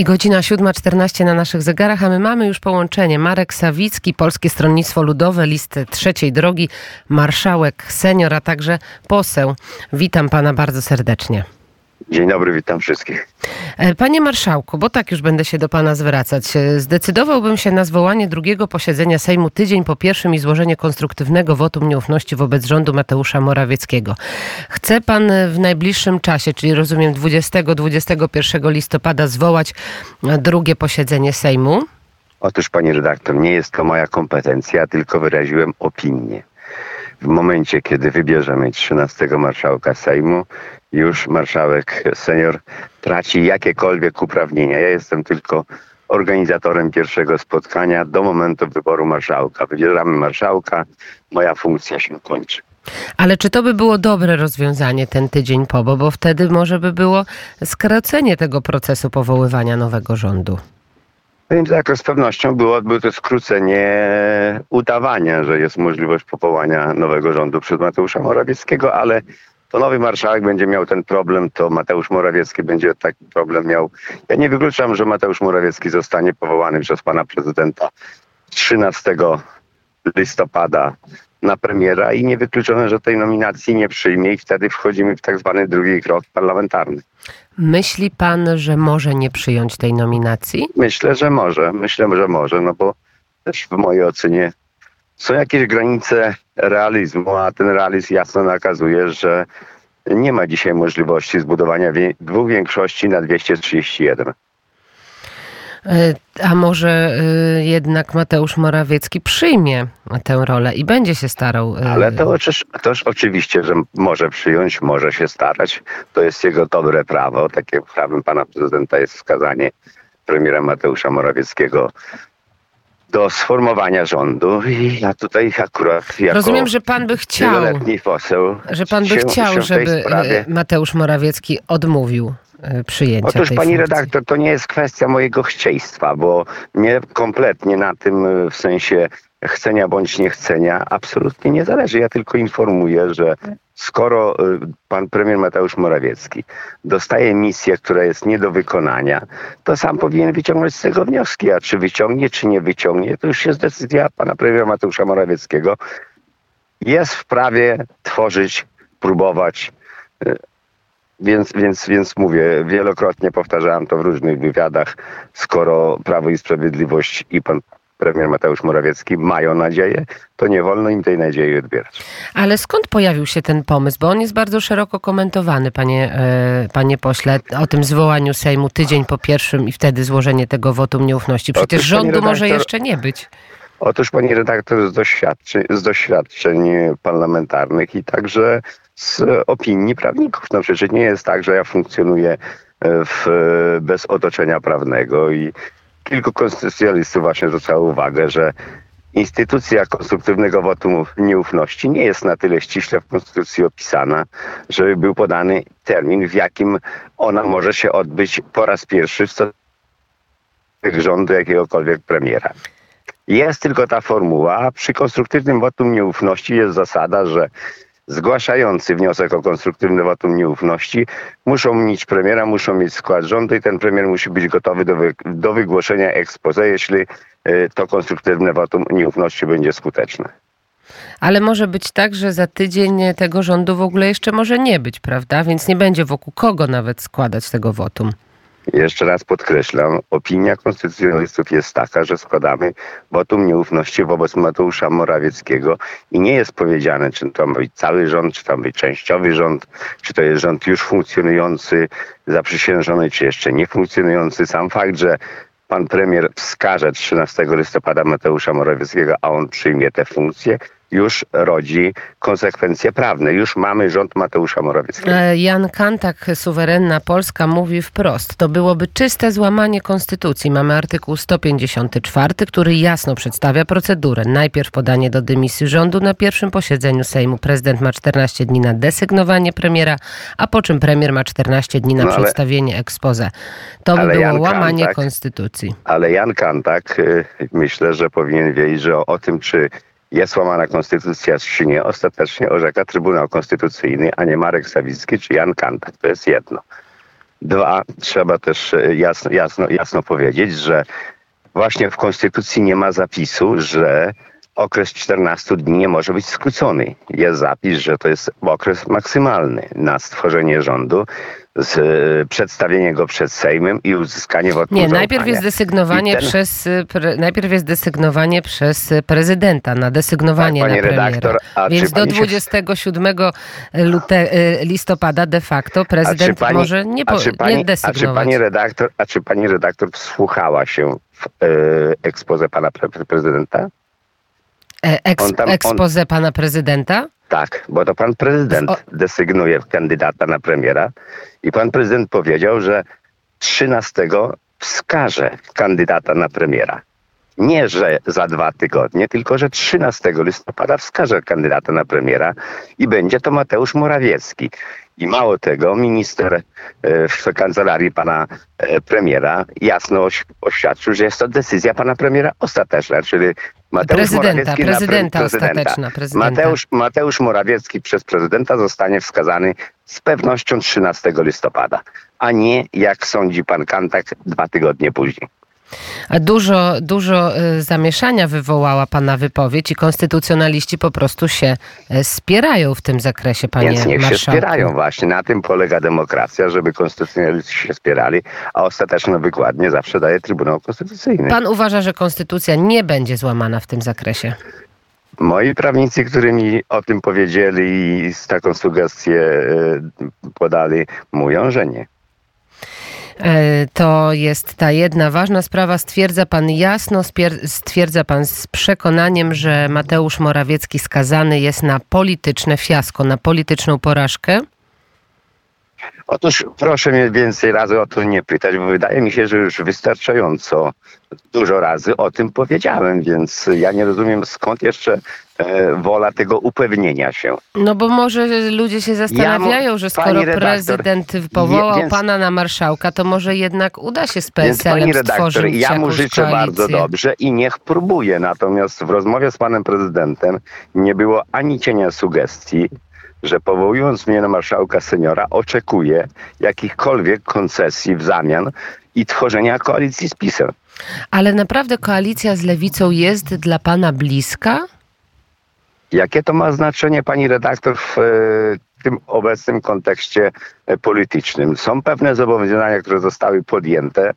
I godzina 7.14 na naszych zegarach, a my mamy już połączenie. Marek Sawicki, Polskie Stronnictwo Ludowe, list trzeciej drogi, marszałek senior, a także poseł. Witam pana bardzo serdecznie. Dzień dobry, witam wszystkich. E, Panie marszałku, bo tak już będę się do pana zwracać. E, Zdecydowałbym się na zwołanie drugiego posiedzenia Sejmu tydzień po pierwszym i złożenie konstruktywnego wotum nieufności wobec rządu Mateusza Morawieckiego. Chce pan e, w najbliższym czasie, czyli rozumiem 20-21 listopada, zwołać drugie posiedzenie Sejmu? Otóż, pani redaktor, nie jest to moja kompetencja, tylko wyraziłem opinię. W momencie, kiedy wybierzemy 13 marszałka Sejmu, już marszałek senior traci jakiekolwiek uprawnienia. Ja jestem tylko organizatorem pierwszego spotkania do momentu wyboru marszałka. Wybieramy marszałka, moja funkcja się kończy. Ale czy to by było dobre rozwiązanie ten tydzień po, bo, bo wtedy może by było skracenie tego procesu powoływania nowego rządu? Więc tak, z pewnością byłoby to skrócenie udawania, że jest możliwość powołania nowego rządu przez Mateusza Morawieckiego, ale to nowy marszałek będzie miał ten problem, to Mateusz Morawiecki będzie taki problem miał. Ja nie wykluczam, że Mateusz Morawiecki zostanie powołany przez pana prezydenta 13 listopada na premiera i niewykluczone, że tej nominacji nie przyjmie i wtedy wchodzimy w tak zwany drugi krok parlamentarny. Myśli pan, że może nie przyjąć tej nominacji? Myślę, że może. Myślę, że może, no bo też w mojej ocenie są jakieś granice realizmu, a ten realizm jasno nakazuje, że nie ma dzisiaj możliwości zbudowania dwóch większości na 231. E, A może y, jednak Mateusz Morawiecki przyjmie tę rolę i będzie się starał. y, Ale to, oczyż- toż oczywiście, że może przyjąć, może się starać. To jest jego dobre prawo. Takie prawem pana prezydenta jest wskazanie premiera Mateusza Morawieckiego do sformowania rządu. I ja tutaj akurat jako Rozumiem, że pan by chciał, poseł że pan by chciał, żeby Mateusz Morawiecki odmówił przyjęcia Otóż tej pani funkcji. redaktor, to nie jest kwestia mojego chcieństwa, bo mnie kompletnie na tym y, w sensie chcenia bądź niechcenia absolutnie nie zależy. Ja tylko informuję, że skoro y, pan premier Mateusz Morawiecki dostaje misję, która jest nie do wykonania, to sam powinien wyciągnąć z tego wnioski. A czy wyciągnie, czy nie wyciągnie, to już jest decyzja pana premiera Mateusza Morawieckiego. Jest w prawie tworzyć, próbować, więc, więc, więc mówię, wielokrotnie powtarzałem to w różnych wywiadach, skoro Prawo i Sprawiedliwość i pan premier Mateusz Morawiecki mają nadzieję, to nie wolno im tej nadziei odbierać. Ale skąd pojawił się ten pomysł? Bo on jest bardzo szeroko komentowany, panie, e, panie pośle, o tym zwołaniu Sejmu tydzień po pierwszym i wtedy złożenie tego wotum nieufności. Przecież Otóż, rządu może redaktor, jeszcze nie być. Otóż pani redaktor z doświadczeń, z doświadczeń parlamentarnych i także z opinii prawników. No przecież nie jest tak, że ja funkcjonuję w, bez otoczenia prawnego i kilku konstytucjonalistów właśnie zwracało uwagę, że instytucja konstruktywnego wotum nieufności nie jest na tyle ściśle w Konstytucji opisana, żeby był podany termin, w jakim ona może się odbyć po raz pierwszy w stosunku rządu jakiegokolwiek premiera. Jest tylko ta formuła. Przy konstruktywnym wotum nieufności jest zasada, że zgłaszający wniosek o konstruktywny wotum nieufności muszą mieć premiera, muszą mieć skład rządu i ten premier musi być gotowy do, wy, do wygłoszenia expose, jeśli y, to konstruktywne wotum nieufności będzie skuteczne. Ale może być tak, że za tydzień tego rządu w ogóle jeszcze może nie być, prawda? Więc nie będzie wokół kogo nawet składać tego wotum. Jeszcze raz podkreślam, opinia konstytucjonalistów jest taka, że składamy wotum nieufności wobec Mateusza Morawieckiego i nie jest powiedziane, czy to ma być cały rząd, czy to ma być częściowy rząd, czy to jest rząd już funkcjonujący, zaprzysiężony, czy jeszcze nie funkcjonujący. Sam fakt, że pan premier wskaże 13 listopada Mateusza Morawieckiego, a on przyjmie tę funkcję, już rodzi konsekwencje prawne. Już mamy rząd Mateusza Morawieckiego. E, Jan Kantak, suwerenna Polska, mówi wprost. To byłoby czyste złamanie konstytucji. Mamy artykuł 154, który jasno przedstawia procedurę. Najpierw podanie do dymisji rządu na pierwszym posiedzeniu Sejmu. Prezydent ma 14 dni na desygnowanie premiera, a po czym premier ma 14 dni na No ale- przedstawienie expose. To by było Jan łamanie Kantak- konstytucji. Ale Jan Kantak y, myślę, że powinien wiedzieć, że o, o tym, czy jest łamana konstytucja, czy nie, ostatecznie orzeka Trybunał Konstytucyjny, a nie Marek Sawicki czy Jan Kantak. To jest jedno. Dwa, trzeba też e, jasno, jasno, jasno powiedzieć, że właśnie w Konstytucji nie ma zapisu, że okres 14 dni nie może być skrócony. Jest zapis, że to jest okres maksymalny na stworzenie rządu, z, e, przedstawienie go przed Sejmem i uzyskanie wotum Nie, zaufania. najpierw jest desygnowanie ten- przez y, pre, najpierw jest desygnowanie przez y, prezydenta na desygnowanie Tak, na premiera. redaktor, Więc do pani się- 27 lute, listopada de facto prezydent pani- może nie, po, a czy pani, nie a czy desygnować. pani redaktor, a czy pani redaktor wsłuchała się w e, pana pre, pre, prezydenta? E, Eks, on pana prezydenta? Tak, bo to pan prezydent desygnuje kandydata na premiera i pan prezydent powiedział, że 13 wskaże kandydata na premiera. Nie, że za dwa tygodnie, tylko że 13 listopada wskaże kandydata na premiera i będzie to Mateusz Morawiecki. I mało tego, minister e, w kancelarii pana e, premiera jasno oś- oświadczył, że jest to decyzja pana premiera ostateczna, czyli Mateusz Prezydenta, Morawiecki na pre- prezydenta ostateczna, prezydenta. Mateusz, Mateusz Morawiecki przez prezydenta zostanie wskazany z pewnością 13 listopada, a nie jak sądzi pan Kantak dwa tygodnie później. A Dużo, dużo y, zamieszania wywołała pana wypowiedź i konstytucjonaliści po prostu się y, spierają w tym zakresie, panie Więc niech się marszałku. spierają właśnie. Na tym polega demokracja, żeby konstytucjonaliści się spierali, a ostateczną wykładnię zawsze daje Trybunał Konstytucyjny. Pan uważa, że konstytucja nie będzie złamana w tym zakresie? Moi prawnicy, którzy mi o tym powiedzieli i taką sugestię e, podali, mówią, że nie. E, To jest ta jedna ważna sprawa. Stwierdza pan jasno, stwierdza pan z przekonaniem, że Mateusz Morawiecki skazany jest na polityczne fiasko, na polityczną porażkę. Otóż proszę mnie więcej razy o to nie pytać, bo wydaje mi się, że już wystarczająco dużo razy o tym powiedziałem, więc ja nie rozumiem skąd jeszcze e, wola tego upewnienia się. No bo może ludzie się zastanawiają, że skoro redaktor, prezydent powołał więc- pana na marszałka, to może jednak uda się z PSL-em stworzyć ja mu życzę koalicję. bardzo dobrze i niech próbuje. Natomiast w rozmowie z panem prezydentem nie było ani cienia sugestii, że powołując mnie na marszałka seniora oczekuje jakichkolwiek koncesji w zamian i tworzenia koalicji z PiSem. Ale naprawdę koalicja z lewicą jest dla pana bliska? Jakie to ma znaczenie, pani redaktor, w e, tym obecnym kontekście e, politycznym? Są pewne zobowiązania, które zostały podjęte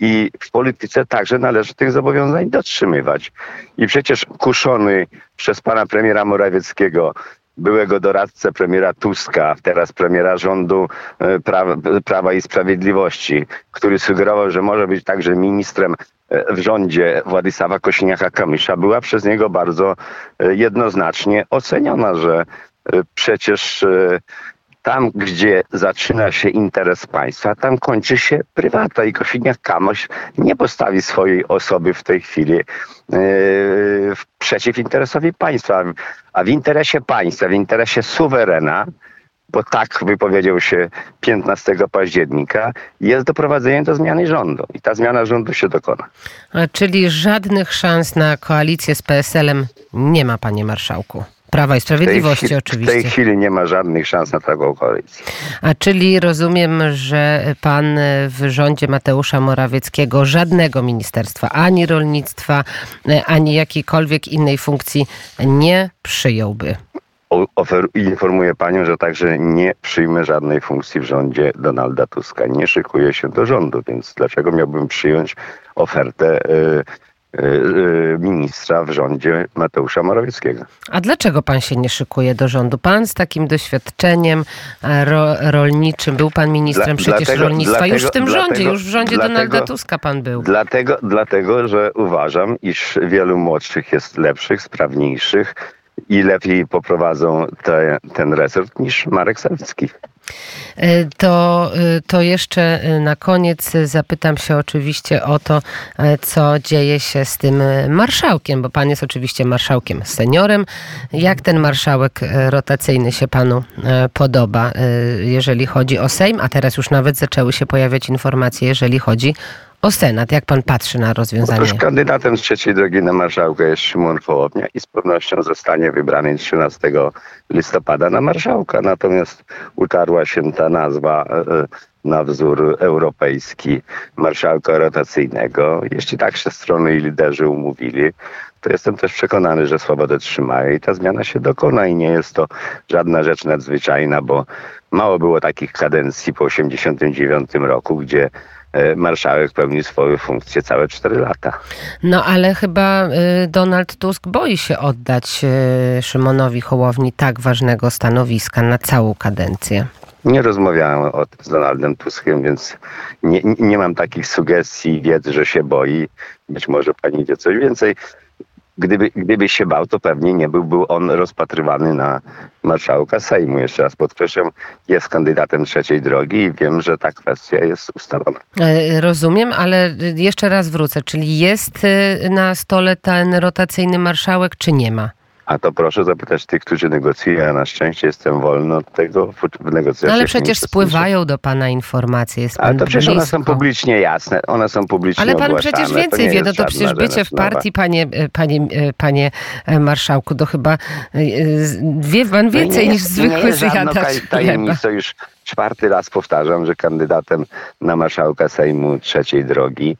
i w polityce także należy tych zobowiązań dotrzymywać. I przecież kuszony przez pana premiera Morawieckiego, byłego doradcę premiera Tuska, teraz premiera rządu e, Prawa, Prawa i Sprawiedliwości, który sugerował, że może być także ministrem e, w rządzie Władysława Kośniaka-Kamysza, była przez niego bardzo e, jednoznacznie oceniona, że przecież tam, gdzie zaczyna się interes państwa, tam kończy się prywata i Kosiniak-Kamysz nie postawi swojej osoby w tej chwili w- przeciw interesowi państwa, a w interesie państwa, w interesie suwerena, bo tak wypowiedział się 15 października, jest doprowadzenie do zmiany rządu i ta zmiana rządu się dokona. A, Czyli żadnych szans na koalicję z PSL-em nie ma, panie marszałku. Prawa i W tej, Sprawiedliwości chwili, w oczywiście. tej chwili nie ma żadnych szans na taką koalicję. A czyli rozumiem, że pan w rządzie Mateusza Morawieckiego żadnego ministerstwa, ani rolnictwa, ani jakiejkolwiek innej funkcji nie przyjąłby. Ofer- informuję panią, że także nie przyjmę żadnej funkcji w rządzie Donalda Tuska. Nie szykuję się do rządu, więc dlaczego miałbym przyjąć ofertę y, ministra w rządzie Mateusza Morawieckiego? A dlaczego pan się nie szykuje do rządu? Pan z takim doświadczeniem e, ro, rolniczym, był pan ministrem Dla- przecież dlatego- rolnictwa, już w tym dlatego- rządzie, już w rządzie dlatego- Donalda Tuska pan był. Dlatego, dlatego, że uważam, iż wielu młodszych jest lepszych, sprawniejszych i lepiej poprowadzą te, ten resort niż Marek Sawicki. E, To, e, to jeszcze e, na koniec zapytam się oczywiście o to, co dzieje się z tym marszałkiem, bo pan jest oczywiście marszałkiem seniorem. Jak ten marszałek rotacyjny się panu podoba, jeżeli chodzi o Sejm, a teraz już nawet zaczęły się pojawiać informacje, jeżeli chodzi o Senat. Jak pan patrzy na rozwiązanie? Otóż kandydatem z trzeciej drogi na marszałka jest Szymon Hołownia i z pewnością zostanie wybrany 13 listopada na marszałka. Natomiast utarła się ta nazwa e, e, na wzór europejski marszałka rotacyjnego. Jeśli tak się strony i liderzy umówili, to jestem też przekonany, że swobodę trzymają i ta zmiana się dokona i nie jest to żadna rzecz nadzwyczajna, bo mało było takich kadencji po 1989 roku, gdzie marszałek pełnił swoją funkcję całe 4 lata. No ale chyba y, Donald Tusk boi się oddać y, Szymonowi Hołowni tak ważnego stanowiska na całą kadencję. Nie rozmawiałem o tym z Donaldem Tuskiem, więc nie, nie mam takich sugestii i wiedzy, że się boi. Być może pani wie coś więcej. Gdyby, gdyby się bał, to pewnie nie byłby on rozpatrywany na marszałka Sejmu. Jeszcze raz podkreślam, jest kandydatem trzeciej drogi i wiem, że ta kwestia jest ustalona. E, Rozumiem, ale jeszcze raz wrócę. Czyli jest y, na stole ten rotacyjny marszałek, czy nie ma? A to proszę zapytać tych, którzy negocjują. Na szczęście jestem wolny od tego w, negocjacjach. No, ale przecież spływają do pana informacje. Jest pan Ale to przecież one są blisko. publicznie jasne. One są publicznie Ale pan ogłaszane. przecież więcej wie, no to przecież bycie w partii, panie, e, panie, e, panie e, marszałku, to chyba wie pan No więcej nie niż zwykły zjadacz tajemnicą. Już czwarty raz powtarzam, że kandydatem na marszałka Sejmu trzeciej drogi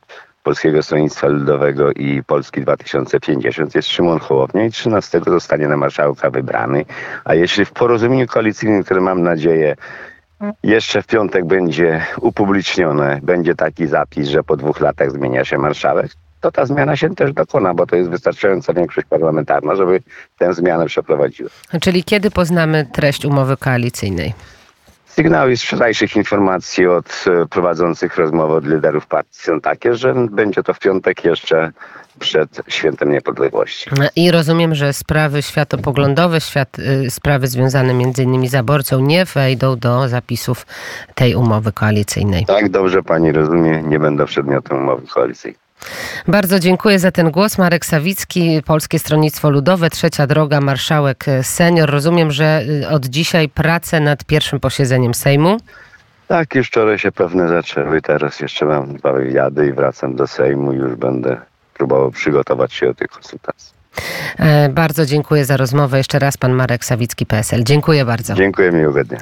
Polskiego Stronnictwa Ludowego i Polski 2050 jest Szymon Hołownia i 13 zostanie na marszałka wybrany. A jeśli w porozumieniu koalicyjnym, które mam nadzieję jeszcze w piątek będzie upublicznione, będzie taki zapis, że po dwóch latach zmienia się marszałek, to ta zmiana się też dokona, bo to jest wystarczająca większość parlamentarna, żeby tę zmianę przeprowadziła. Czyli kiedy poznamy treść umowy koalicyjnej? Sygnały z wczorajszych informacji od e, prowadzących rozmowy od liderów partii są takie, że będzie to w piątek jeszcze przed Świętem Niepodległości. I rozumiem, że sprawy światopoglądowe, świat, y, sprawy związane między innymi z aborcją nie wejdą do zapisów tej umowy koalicyjnej. Tak dobrze pani rozumie, nie będą przedmiotem umowy koalicyjnej. Bardzo dziękuję za ten głos. Marek Sawicki, Polskie Stronnictwo Ludowe, Trzecia Droga, marszałek y, senior. Rozumiem, że y, od dzisiaj prace nad pierwszym posiedzeniem Sejmu. Tak, już wczoraj się pewne zaczęły, teraz jeszcze mam dwa wywiady i wracam do Sejmu i już będę próbował przygotować się do tych konsultacji. E, Bardzo dziękuję za rozmowę. Jeszcze raz pan Marek Sawicki, PSL. Dziękuję bardzo. Dziękuję, miłego dnia.